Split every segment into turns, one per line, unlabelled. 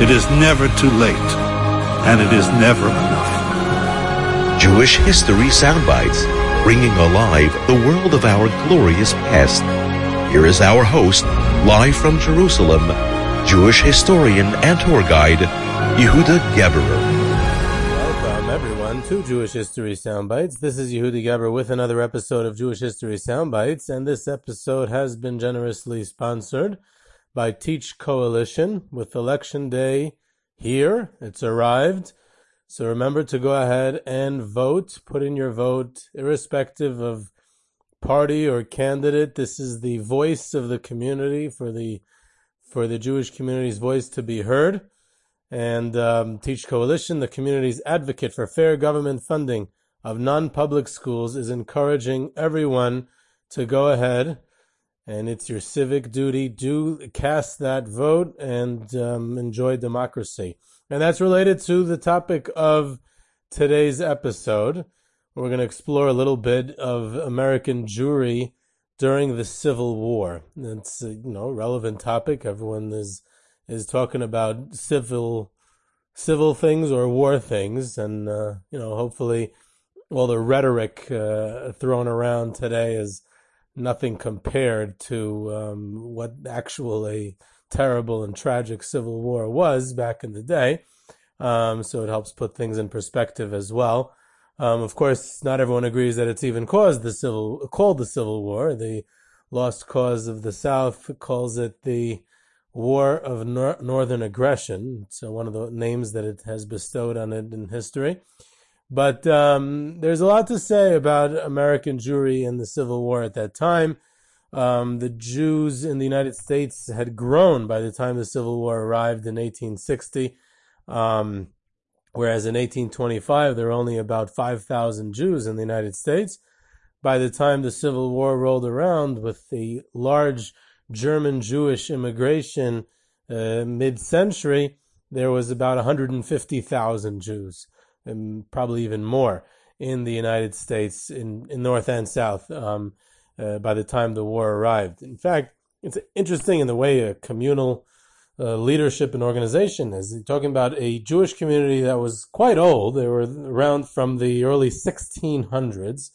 It is never too late. And it is never enough.
Jewish History Soundbites, bringing alive the world of our glorious past. Here is our host, live from Jerusalem, Jewish historian and tour guide, Yehuda Geberer.
Welcome, everyone, to Jewish History Soundbites. This is Yehuda Geberer with another episode of Jewish History Soundbites, and this episode has been generously sponsored by Teach Coalition with Election Day here. It's arrived. So remember to go ahead and vote. Put in your vote, irrespective of party or candidate. This is the voice of the community for the for the Jewish community's voice to be heard. And um, Teach Coalition, the community's advocate for fair government funding of non-public schools, is encouraging everyone to go ahead and it's your civic duty. Do cast that vote and um, enjoy democracy. And that's related to the topic of today's episode. We're going to explore a little bit of American Jewry during the Civil War. It's a you know relevant topic. Everyone is is talking about civil civil things or war things, and uh, you know hopefully all the rhetoric uh, thrown around today is nothing compared to um, what actually terrible and tragic civil war was back in the day. Um, so it helps put things in perspective as well. Um, of course, not everyone agrees that it's even caused the civil called the Civil War. The Lost Cause of the South calls it the War of Nor- Northern Aggression. So one of the names that it has bestowed on it in history. But um, there's a lot to say about American Jewry in the Civil War at that time. Um, the Jews in the United States had grown by the time the Civil War arrived in 1860, um, whereas in 1825 there were only about 5,000 Jews in the United States. By the time the Civil War rolled around with the large German Jewish immigration uh, mid century, there was about 150,000 Jews and probably even more in the United States, in, in North and South, um, uh, by the time the war arrived. In fact, it's interesting in the way a communal uh, leadership and organization is. Talking about a Jewish community that was quite old. They were around from the early 1600s,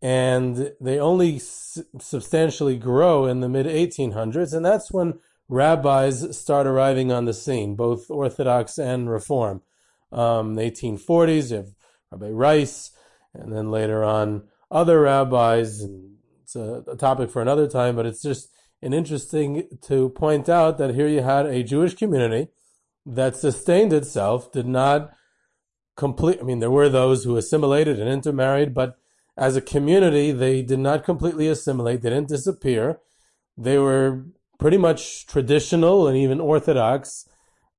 and they only s- substantially grow in the mid 1800s, and that's when rabbis start arriving on the scene, both Orthodox and Reform um, the 1840s. You have Rabbi Rice, and then later on other rabbis. And it's a, a topic for another time, but it's just an interesting to point out that here you had a Jewish community that sustained itself, did not complete. I mean, there were those who assimilated and intermarried, but as a community, they did not completely assimilate. They didn't disappear. They were pretty much traditional and even orthodox,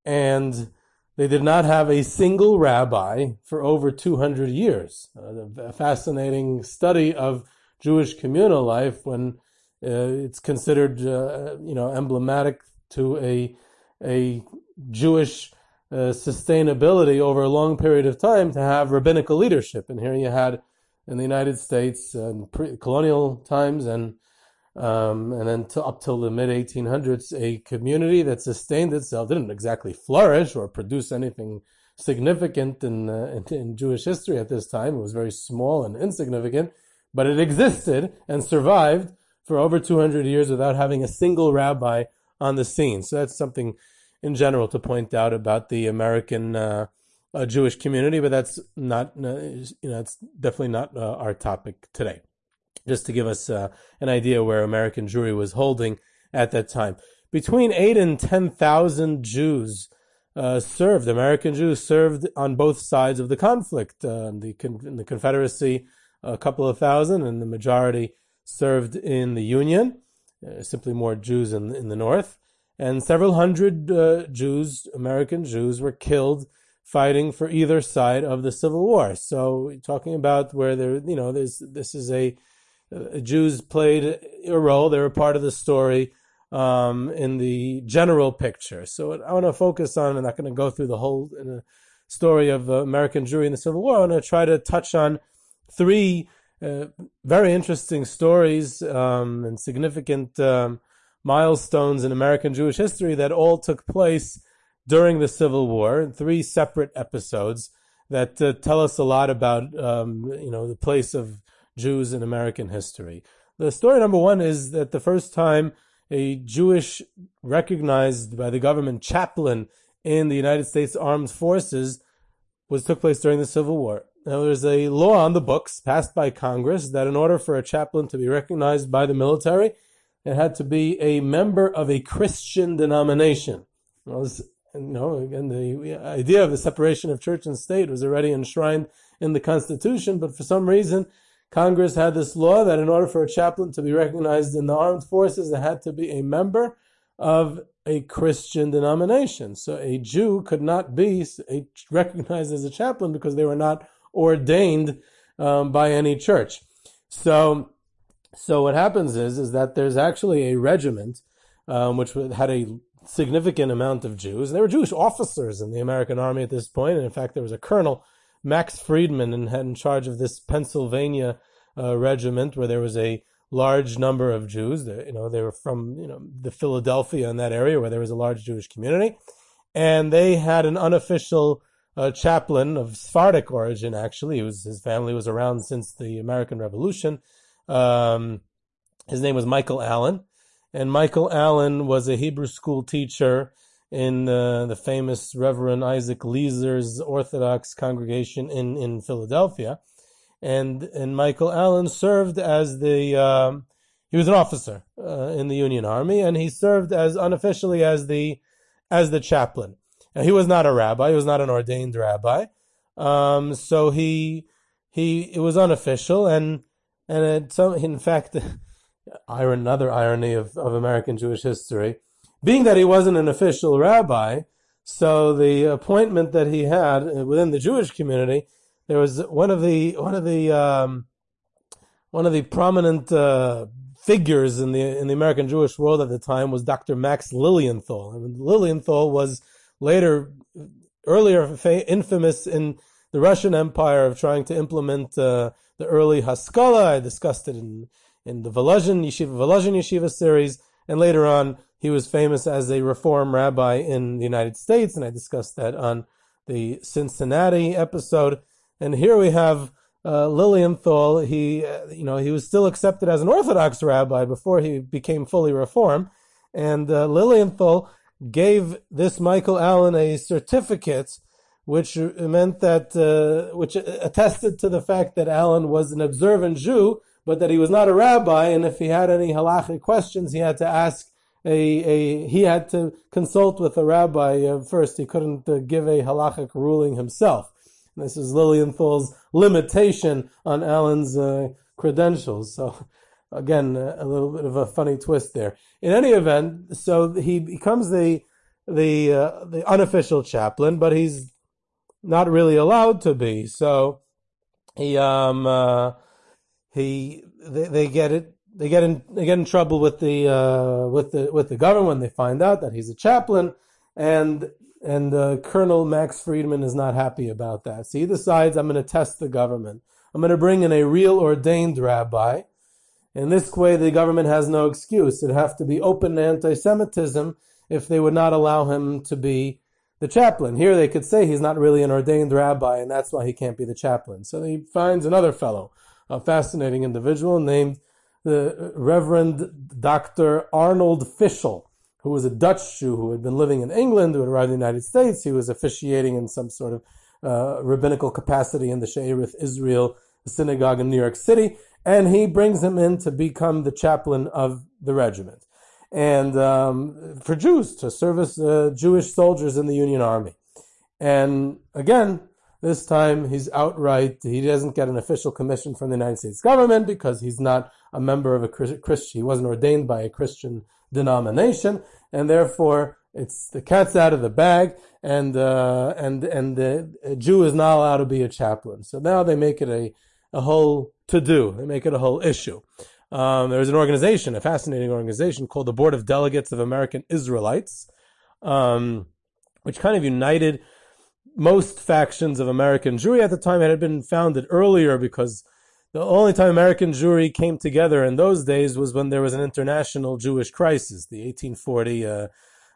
and they did not have a single rabbi for over 200 years. Uh, a fascinating study of Jewish communal life when uh, it's considered, uh, you know, emblematic to a a Jewish uh, sustainability over a long period of time to have rabbinical leadership. And here you had in the United States in pre-colonial times and um, and then to, up till the mid 1800s, a community that sustained itself didn't exactly flourish or produce anything significant in, uh, in, in Jewish history at this time. It was very small and insignificant, but it existed and survived for over 200 years without having a single rabbi on the scene. So that's something in general to point out about the American uh, uh, Jewish community, but that's not, uh, you know, it's definitely not uh, our topic today. Just to give us uh, an idea where American Jewry was holding at that time. Between eight and 10,000 Jews uh, served, American Jews served on both sides of the conflict. in, the, in the Confederacy, a couple of thousand, and the majority served in the Union, simply more Jews in, in the North and several hundred uh, Jews, American Jews, were killed fighting for either side of the Civil War. So, talking about where there, you know, there's this is a uh, Jews played a role; they were part of the story um, in the general picture. So, I want to focus on. I'm not going to go through the whole uh, story of uh, American Jewry in the Civil War. I want to try to touch on three uh, very interesting stories um, and significant. Um, milestones in American Jewish history that all took place during the Civil War, three separate episodes that uh, tell us a lot about, um, you know, the place of Jews in American history. The story number one is that the first time a Jewish recognized by the government chaplain in the United States Armed Forces was took place during the Civil War. Now, there's a law on the books passed by Congress that in order for a chaplain to be recognized by the military, it had to be a member of a Christian denomination. Well, you know, again, the idea of the separation of church and state was already enshrined in the Constitution, but for some reason, Congress had this law that in order for a chaplain to be recognized in the armed forces, it had to be a member of a Christian denomination. So a Jew could not be recognized as a chaplain because they were not ordained um, by any church. So so what happens is is that there's actually a regiment um, which had a significant amount of Jews. There were Jewish officers in the American army at this point, and in fact, there was a colonel, Max Friedman, and had in charge of this Pennsylvania uh, regiment where there was a large number of Jews. you know, they were from you know the Philadelphia and that area where there was a large Jewish community, and they had an unofficial uh, chaplain of Sephardic origin. Actually, was, his family was around since the American Revolution um, his name was Michael Allen, and Michael Allen was a Hebrew school teacher in uh, the famous Reverend Isaac Leeser's Orthodox congregation in, in Philadelphia. And, and Michael Allen served as the, um, he was an officer uh, in the Union Army, and he served as unofficially as the, as the chaplain. He was not a rabbi, he was not an ordained rabbi. Um, so he, he, it was unofficial, and and it, so, in fact, another irony of, of American Jewish history, being that he wasn't an official rabbi, so the appointment that he had within the Jewish community, there was one of the one of the um, one of the prominent uh, figures in the in the American Jewish world at the time was Dr. Max Lilienthal. I mean, Lilienthal was later, earlier infamous in the Russian Empire of trying to implement uh, the early Haskalah. I discussed it in, in the Volozhin Yeshiva, Volozhin Yeshiva series. And later on, he was famous as a reform rabbi in the United States. And I discussed that on the Cincinnati episode. And here we have uh, Lilienthal. He, uh, you know, he was still accepted as an Orthodox rabbi before he became fully reformed. And uh, Lilienthal gave this Michael Allen a certificate which meant that, uh, which attested to the fact that Allen was an observant Jew, but that he was not a rabbi, and if he had any halachic questions, he had to ask a, a he had to consult with a rabbi uh, first. He couldn't uh, give a halachic ruling himself. This is Lilienthal's limitation on Allen's uh, credentials. So, again, a little bit of a funny twist there. In any event, so he becomes the the uh, the unofficial chaplain, but he's not really allowed to be. So he um uh, he they, they get it they get in they get in trouble with the uh, with the with the government when they find out that he's a chaplain and and uh, Colonel Max Friedman is not happy about that. So he decides I'm going to test the government. I'm going to bring in a real ordained rabbi. In this way, the government has no excuse. It'd have to be open anti-Semitism if they would not allow him to be the chaplain. Here they could say he's not really an ordained rabbi and that's why he can't be the chaplain. So he finds another fellow, a fascinating individual named the Reverend Dr. Arnold Fischel, who was a Dutch Jew who had been living in England, who had arrived in the United States. He was officiating in some sort of uh, rabbinical capacity in the She'erith Israel synagogue in New York City, and he brings him in to become the chaplain of the regiment, and um, for Jews to service uh, Jewish soldiers in the Union Army. And again, this time he's outright, he doesn't get an official commission from the United States government because he's not a member of a Christian, he wasn't ordained by a Christian denomination, and therefore it's the cat's out of the bag, and uh, and and the Jew is not allowed to be a chaplain. So now they make it a a whole to do. They make it a whole issue. Um, an organization, a fascinating organization called the Board of Delegates of American Israelites, um, which kind of united most factions of American Jewry at the time. It had been founded earlier because the only time American Jewry came together in those days was when there was an international Jewish crisis, the 1840 uh,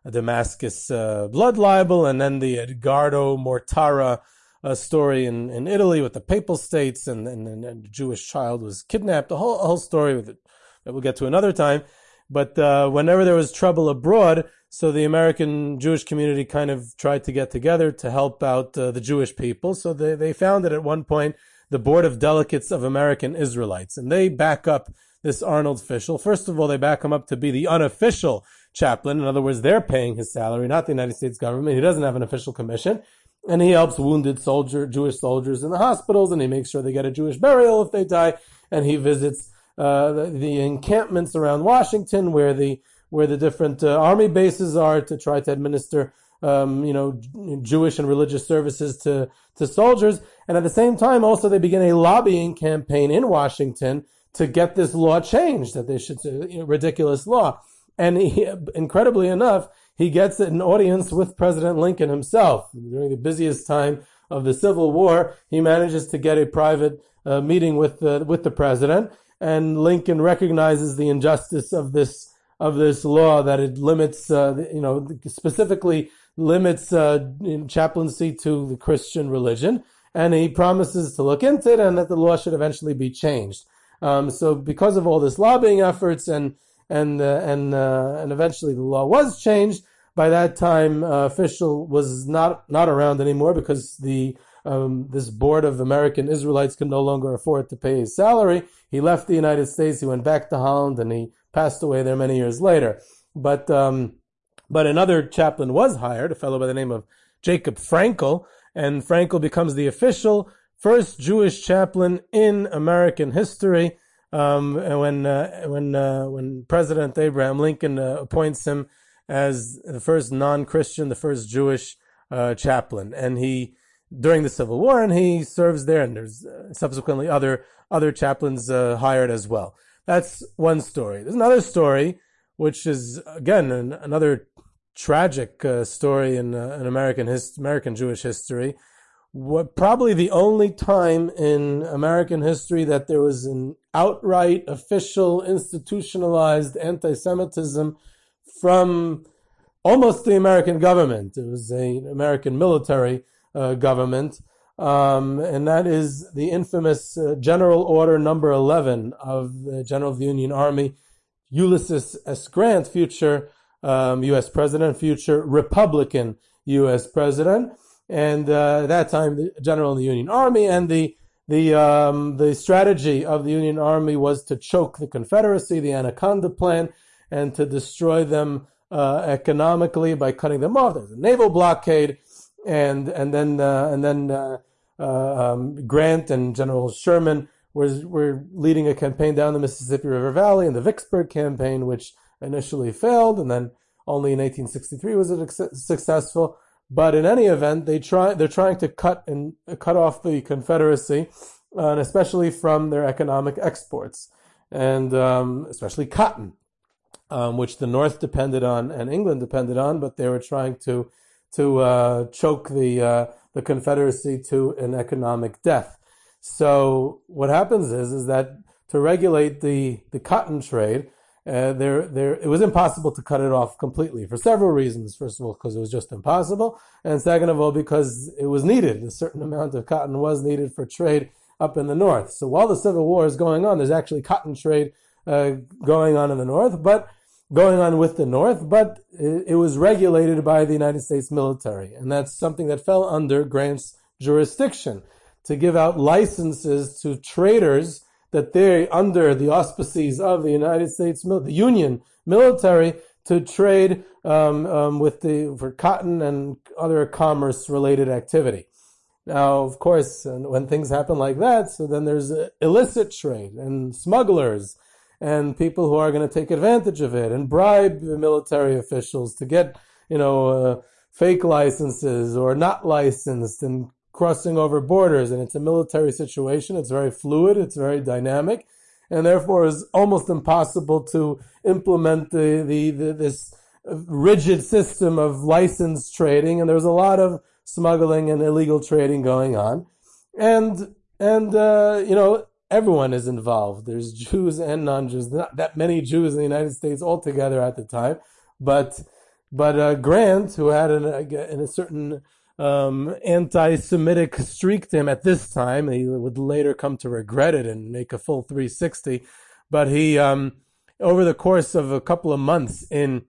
Damascus uh, blood libel, and then the Edgardo Mortara uh, story in, in Italy with the Papal States, and, and, and a Jewish child was kidnapped. A whole whole story with it that we'll get to another time. But uh, whenever there was trouble abroad, so the American Jewish community kind of tried to get together to help out uh, the Jewish people. So they, they founded at one point the Board of Delegates of American Israelites, and they back up this Arnold Fischel. First of all, they back him up to be the unofficial chaplain. In other words, they're paying his salary, not the United States government. He doesn't have an official commission. And he helps wounded soldier, Jewish soldiers in the hospitals, and he makes sure they get a Jewish burial if they die. And he visits uh, the, the, encampments around Washington where the where the different uh, army bases are to try to administer um, you know Jewish and religious services to to soldiers. And at the same time, also they begin a lobbying campaign in Washington to get this law changed. That they should you know, ridiculous law. And he, incredibly enough, he gets an audience with President Lincoln himself. During the busiest time of the Civil War, he manages to get a private uh, meeting with the, with the president, and Lincoln recognizes the injustice of this of this law that it limits, uh, you know, specifically limits uh, chaplaincy to the Christian religion, and he promises to look into it and that the law should eventually be changed. Um, so, because of all this lobbying efforts and and uh, and uh, and eventually the law was changed. By that time, uh, Fischel was not not around anymore because the um, this board of American Israelites could no longer afford to pay his salary. He left the United States. He went back to Holland, and he passed away there many years later. But um, but another chaplain was hired, a fellow by the name of Jacob Frankel, and Frankel becomes the official first Jewish chaplain in American history um, when uh, when uh, when President Abraham Lincoln uh, appoints him as the first non-Christian, the first Jewish uh, chaplain, and he during the Civil War, and he serves there, and there's uh, subsequently other other chaplains uh, hired as well. That's one story. There's another story, which is again an, another tragic story in, in American his, American Jewish history what probably the only time in American history that there was an outright official institutionalized anti-Semitism from almost the American government. It was an American military uh, government. Um, and that is the infamous uh, General Order Number 11 of the General of the Union Army, Ulysses S. Grant, future um, U.S. President, future Republican U.S. President and uh, at that time the general in the Union Army, and the the um, the strategy of the Union Army was to choke the Confederacy, the Anaconda Plan, and to destroy them uh, economically by cutting them off. There's a naval blockade, and and then uh, and then uh, uh, um, Grant and General Sherman was were leading a campaign down the Mississippi River Valley, and the Vicksburg campaign, which initially failed, and then only in 1863 was it successful. But in any event, they try they're trying to cut and cut off the Confederacy, and especially from their economic exports, and um, especially cotton, um, which the North depended on and England depended on. But they were trying to to uh, choke the uh, the Confederacy to an economic death. So what happens is is that to regulate the the cotton trade, uh, there, there, it was impossible to cut it off completely for several reasons. First of all, because it was just impossible, and second of all, because it was needed. A certain amount of cotton was needed for trade up in the north. So while the Civil War is going on, there's actually cotton trade uh, going on in the north, but going on with the North, but it, it was regulated by the United States military. And that's something that fell under Grant's jurisdiction to give out licenses to traders that they're under the auspices of the United States, the Union military, to trade um, um, with the for cotton and other commerce-related activity. Now, of course, when things happen like that, so then there's illicit trade and smugglers and people who are going to take advantage of it and bribe the military officials to get, you know, uh, fake licenses or not licensed and crossing over borders. And it's a military situation. It's very fluid. It's very dynamic. And therefore is almost impossible to implement the, the, the this rigid system of license trading. And there's a lot of smuggling and illegal trading going on. And, and, uh, you know, everyone is involved. There's Jews and non-Jews. Not that many Jews in the United States altogether at the time, but, but, uh, Grant, who had an, a, a certain, um, anti-Semitic streak to him at this time, he would later come to regret it and make a full 360. But he, um, over the course of a couple of months in,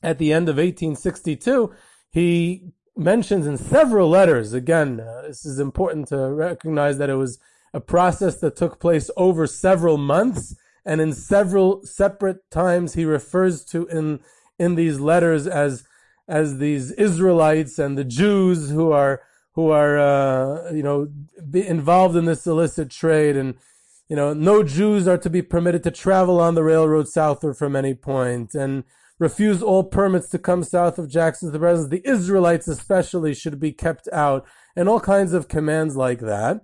at the end of 1862, he mentions in several letters, again, uh, this is important to recognize that it was a process that took place over several months and in several separate times he refers to in, in these letters as, as these Israelites and the Jews who are, who are, uh, you know, involved in this illicit trade and, you know, no Jews are to be permitted to travel on the railroad southward from any point and, refuse all permits to come south of Jackson to the presence. The Israelites especially should be kept out and all kinds of commands like that.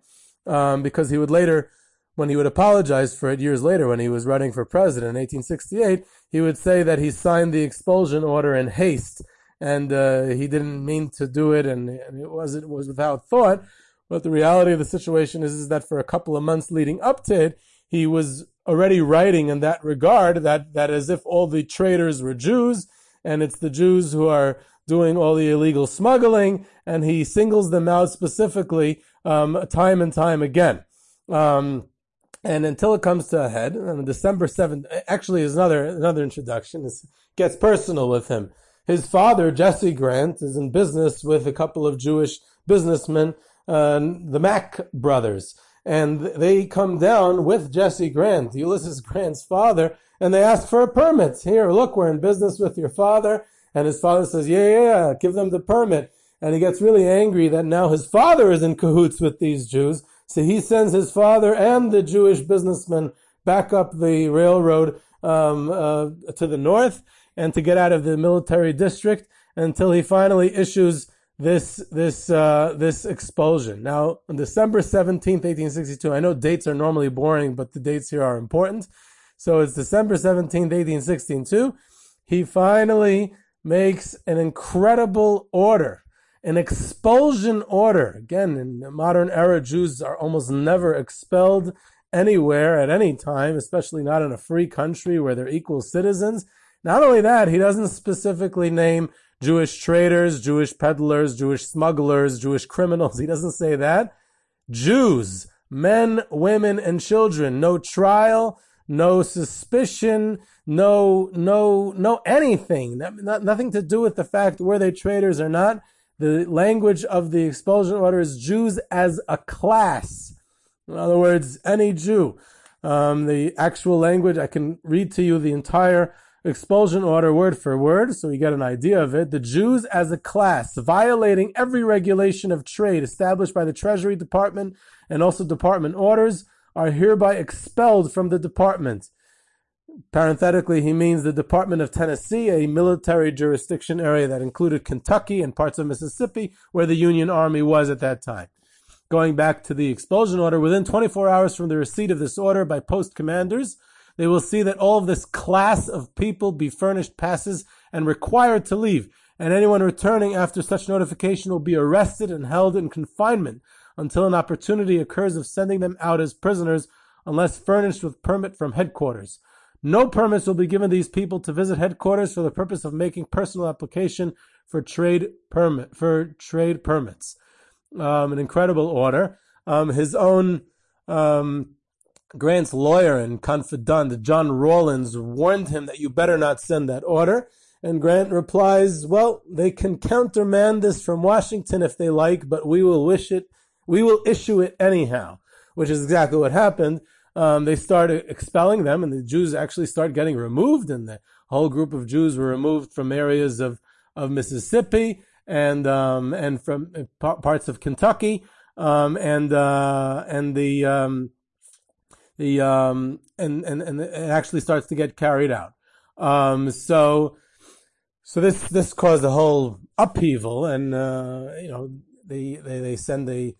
Um, because he would later, when he would apologize for it years later when he was running for president in 1868, he would say that he signed the expulsion order in haste and uh, he didn't mean to do it and, and it was it was without thought. But the reality of the situation is, is that for a couple of months leading up to it, he was already writing in that regard that, that as if all the traders were Jews and it's the Jews who are doing all the illegal smuggling and he singles them out specifically um, time and time again. Um, and until it comes to a head, on December 7th, actually is another, another introduction. It gets personal with him. His father, Jesse Grant, is in business with a couple of Jewish businessmen, uh, the Mack brothers and they come down with Jesse Grant, Ulysses Grant's father, and they ask for a permit. Here, look, we're in business with your father. And his father says, yeah, yeah, yeah, give them the permit. And he gets really angry that now his father is in cahoots with these Jews. So he sends his father and the Jewish businessman back up the railroad um, uh, to the north and to get out of the military district until he finally issues this this uh, this expulsion. Now, on December seventeenth, eighteen sixty two. I know dates are normally boring, but the dates here are important. So it's December seventeenth, eighteen sixty two. He finally makes an incredible order, an expulsion order. Again, in the modern era, Jews are almost never expelled anywhere at any time, especially not in a free country where they're equal citizens. Not only that, he doesn't specifically name Jewish traders, Jewish peddlers, Jewish smugglers, Jewish criminals. He doesn't say that. Jews, men, women, and children. No trial, no suspicion, no, no, no anything. Not, nothing to do with the fact were they traders or not. The language of the expulsion order is Jews as a class. In other words, any Jew. Um, the actual language, I can read to you the entire expulsion order word for word, so we get an idea of it. The Jews as a class, violating every regulation of trade established by the Treasury Department and also department orders, are hereby expelled from the department. Parenthetically, he means the Department of Tennessee, a military jurisdiction area that included Kentucky and parts of Mississippi, where the Union Army was at that time. Going back to the expulsion order, within 24 hours from the receipt of this order by post commanders, they will see that all of this class of people be furnished passes and required to leave, and anyone returning after such notification will be arrested and held in confinement until an opportunity occurs of sending them out as prisoners unless furnished with permit from headquarters. No permits will be given these people to visit headquarters for the purpose of making personal application for trade permit for trade permits. Um, an incredible order. Um, his own um, Grant's lawyer and confidant, John Rawlins, warned him that you better not send that order. And Grant replies, well, they can countermand this from Washington if they like, but we will wish it, we will issue it anyhow, which is exactly what happened. Um, they started expelling them and the Jews actually started getting removed and the whole group of Jews were removed from areas of, of Mississippi and, um, and from uh, parts of Kentucky. Um, and, uh, and the, um, the, um, and, and, and it actually starts to get carried out. Um, so, so this this caused a whole upheaval, and uh, you know they, they they send a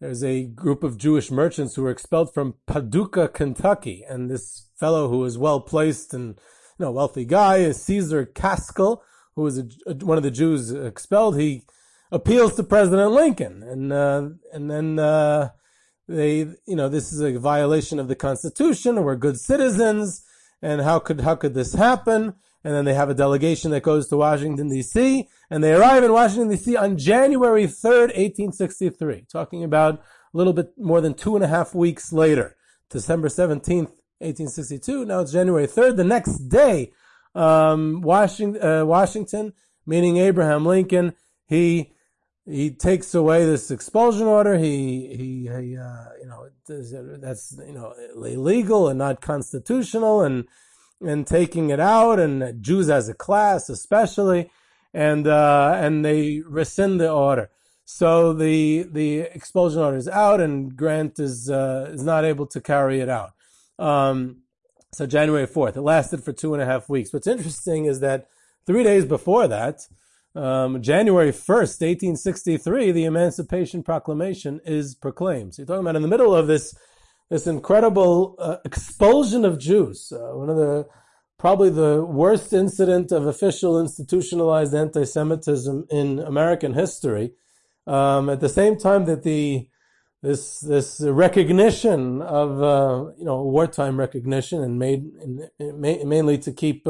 there's a group of Jewish merchants who were expelled from Paducah, Kentucky, and this fellow who was well placed and you know wealthy guy is Cesar Kaskel, who was a, a, one of the Jews expelled. He appeals to President Lincoln, and uh, and then uh, they you know this is a violation of the Constitution. We're good citizens, and how could how could this happen? and then they have a delegation that goes to Washington D.C. and they arrive in Washington D.C. on January 3rd, 1863, talking about a little bit more than two and a half weeks later, December 17th, 1862. Now it's January 3rd. The next day, um, Washington, uh, Washington, meaning Abraham Lincoln, he he takes away this expulsion order. He he, he uh, you know that's you know illegal and not constitutional and and taking it out, and Jews as a class, especially, and uh, and they rescind the order. So the the expulsion order is out, and Grant is uh, is not able to carry it out. Um, so January fourth, it lasted for two and a half weeks. What's interesting is that three days before that, um, January first, eighteen sixty three, the Emancipation Proclamation is proclaimed. So you're talking about in the middle of this this incredible uh, expulsion of Jews. Uh, one of the probably the worst incident of official institutionalized anti-Semitism in American history. Um, at the same time that the this this recognition of uh, you know wartime recognition and made in, mainly to keep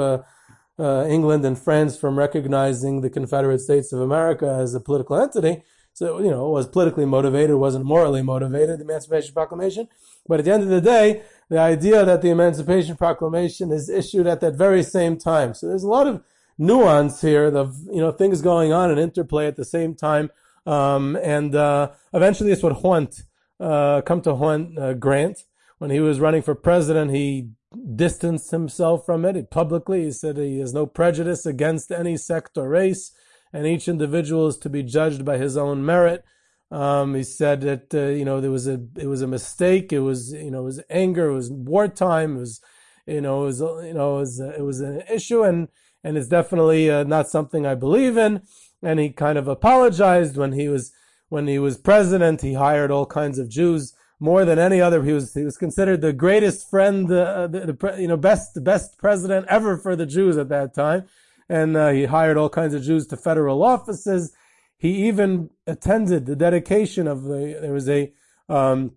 uh, England and France from recognizing the Confederate States of America as a political entity. So you know it was politically motivated, wasn't morally motivated. The Emancipation Proclamation but at the end of the day, the idea that the Emancipation Proclamation is issued at that very same time. So there's a lot of nuance here, of you know things going on and interplay at the same time. Um, and uh, eventually, this would haunt, uh, come to haunt uh, Grant when he was running for president. He distanced himself from it he publicly. He said he has no prejudice against any sect or race, and each individual is to be judged by his own merit. Um, he said that uh, you know there was a it was a mistake. It was you know it was anger. It was wartime. It was you know it was you know it was, it was an issue and and it's definitely uh, not something I believe in. And he kind of apologized when he was when he was president. He hired all kinds of Jews more than any other. He was he was considered the greatest friend, uh, the, the you know best best president ever for the Jews at that time. And uh, he hired all kinds of Jews to federal offices he even attended the dedication of the, there was a, um,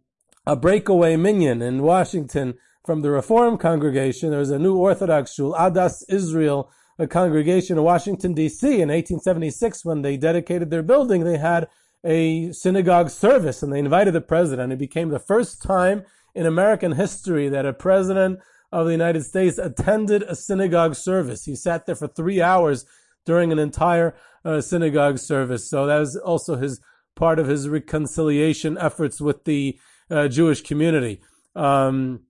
a breakaway minyan in Washington from the Reform congregation. There was a new Orthodox shul, Adas Israel, a congregation in Washington, D.C. in 1876 when they dedicated their building. They had a synagogue service and they invited the president. It became the first time in American history that a president of the United States attended a synagogue service. He sat there for three hours during an entire uh, synagogue service. So that was also his part of his reconciliation efforts with the uh, Jewish community. Um,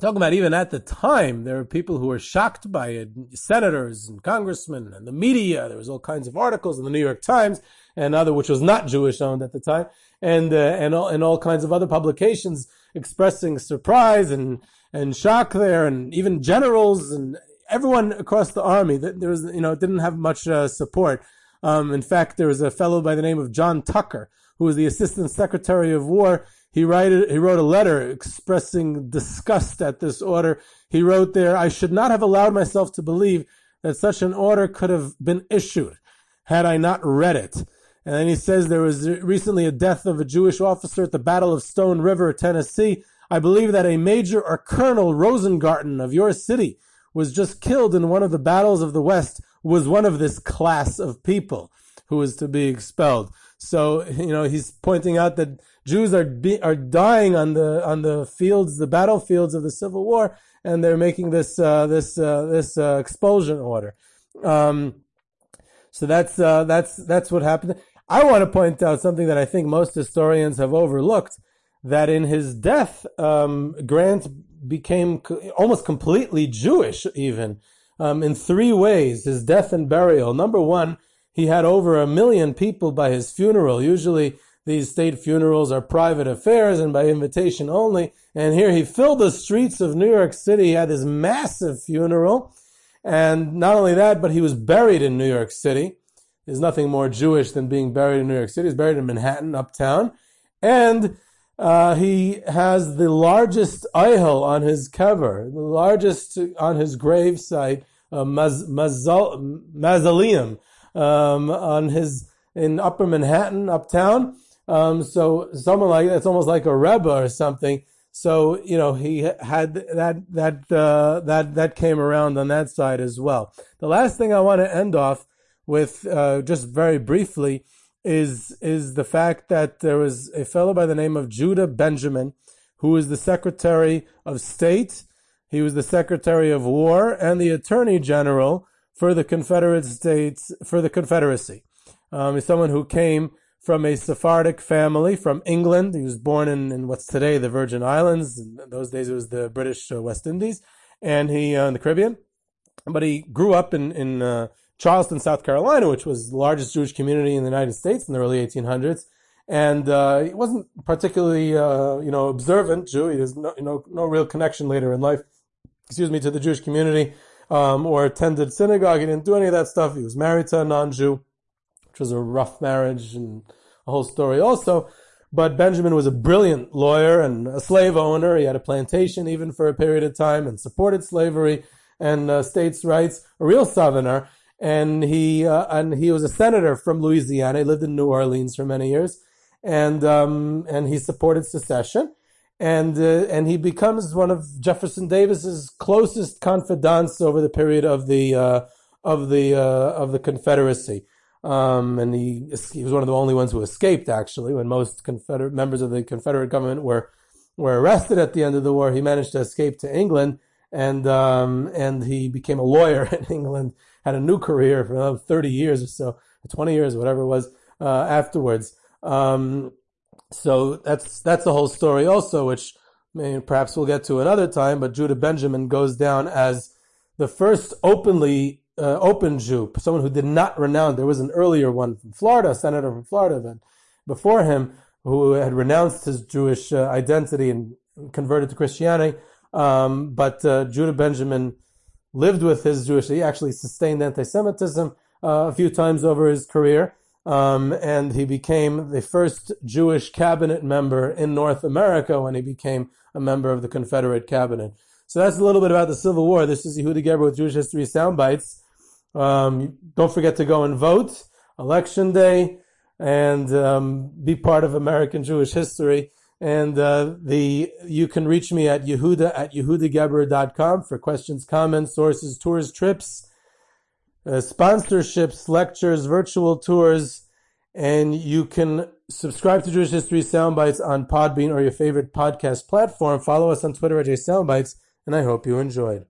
talking about even at the time, there were people who were shocked by it, senators and congressmen and the media. There was all kinds of articles in the New York Times and other, which was not Jewish owned at the time, and uh, and all, and all kinds of other publications expressing surprise and and shock there, and even generals and everyone across the army, That there was, you know, didn't have much uh, support. Um, in fact, there was a fellow by the name of John Tucker, who was the Assistant Secretary of War. He, write, he wrote a letter expressing disgust at this order. He wrote there, I should not have allowed myself to believe that such an order could have been issued had I not read it. And then he says there was recently a death of a Jewish officer at the Battle of Stone River, Tennessee. I believe that a major or colonel Rosengarten of your city was just killed in one of the battles of the West was one of this class of people who was to be expelled. So you know he's pointing out that Jews are be, are dying on the on the fields, the battlefields of the Civil War, and they're making this uh, this uh, this uh, expulsion order. Um, so that's uh, that's that's what happened. I want to point out something that I think most historians have overlooked: that in his death, um, Grant became almost completely Jewish, even um, in three ways: his death and burial. Number one, he had over a million people by his funeral. Usually, these state funerals are private affairs and by invitation only. And here he filled the streets of New York City. He had this massive funeral. And not only that, but he was buried in New York City. There's nothing more Jewish than being buried in New York City. He's buried in Manhattan, uptown. And uh, he has the largest ohel on his cover, the largest on his grave site, uh, maz- mazal- mausoleum um, on his in Upper Manhattan, uptown. Um, so someone like it's almost like a rebbe or something. So you know he had that that uh, that that came around on that side as well. The last thing I want to end off with, uh, just very briefly, is is the fact that there was a fellow by the name of Judah Benjamin, who was the Secretary of State. He was the Secretary of War and the Attorney General for the Confederate States for the Confederacy. Um, he's someone who came from a Sephardic family from England. He was born in, in what's today the Virgin Islands. In those days, it was the British uh, West Indies, and he uh, in the Caribbean. But he grew up in in uh, Charleston, South Carolina, which was the largest Jewish community in the United States in the early 1800s. And uh, he wasn't particularly, uh, you know, observant Jew. He has no, you know, no real connection later in life, excuse me, to the Jewish community um, or attended synagogue. He didn't do any of that stuff. He was married to a non-Jew, which was a rough marriage and a whole story also. But Benjamin was a brilliant lawyer and a slave owner. He had a plantation even for a period of time and supported slavery and uh, states' rights, a real southerner and he uh, and he was a senator from Louisiana. He lived in New Orleans for many years, and um, and he supported secession, and uh, and he becomes one of Jefferson Davis's closest confidants over the period of the uh, of the uh, of the Confederacy. Um, and he he was one of the only ones who escaped actually when most Confederate members of the Confederate government were were arrested at the end of the war. He managed to escape to England and um, and he became a lawyer in England had a new career for another 30 years or so, 20 years, whatever it was, uh, afterwards. Um, so that's, that's the whole story also, which perhaps we'll get to another time, but Judah Benjamin goes down as the first openly, uh, open Jew, someone who did not renounce. There was an earlier one from Florida, senator from Florida, then before him, who had renounced his Jewish uh, identity and converted to Christianity. Um, but uh, Judah Benjamin lived with his Jewish. He actually sustained anti-Semitism uh, a few times over his career, um, and he became the first Jewish cabinet member in North America when he became a member of the Confederate cabinet. So that's a little bit about the Civil War. This is Yehuda Geberer with Jewish History Soundbites. Um, don't forget to go and vote, election day, and um, be part of American Jewish history. And uh, the you can reach me at Yehuda at yehudageberer.com for questions, comments, sources, tours, trips, uh, sponsorships, lectures, virtual tours, and you can subscribe to Jewish History Soundbites on Podbean or your favorite podcast platform. Follow us on Twitter at JSoundbites, and I hope you enjoyed.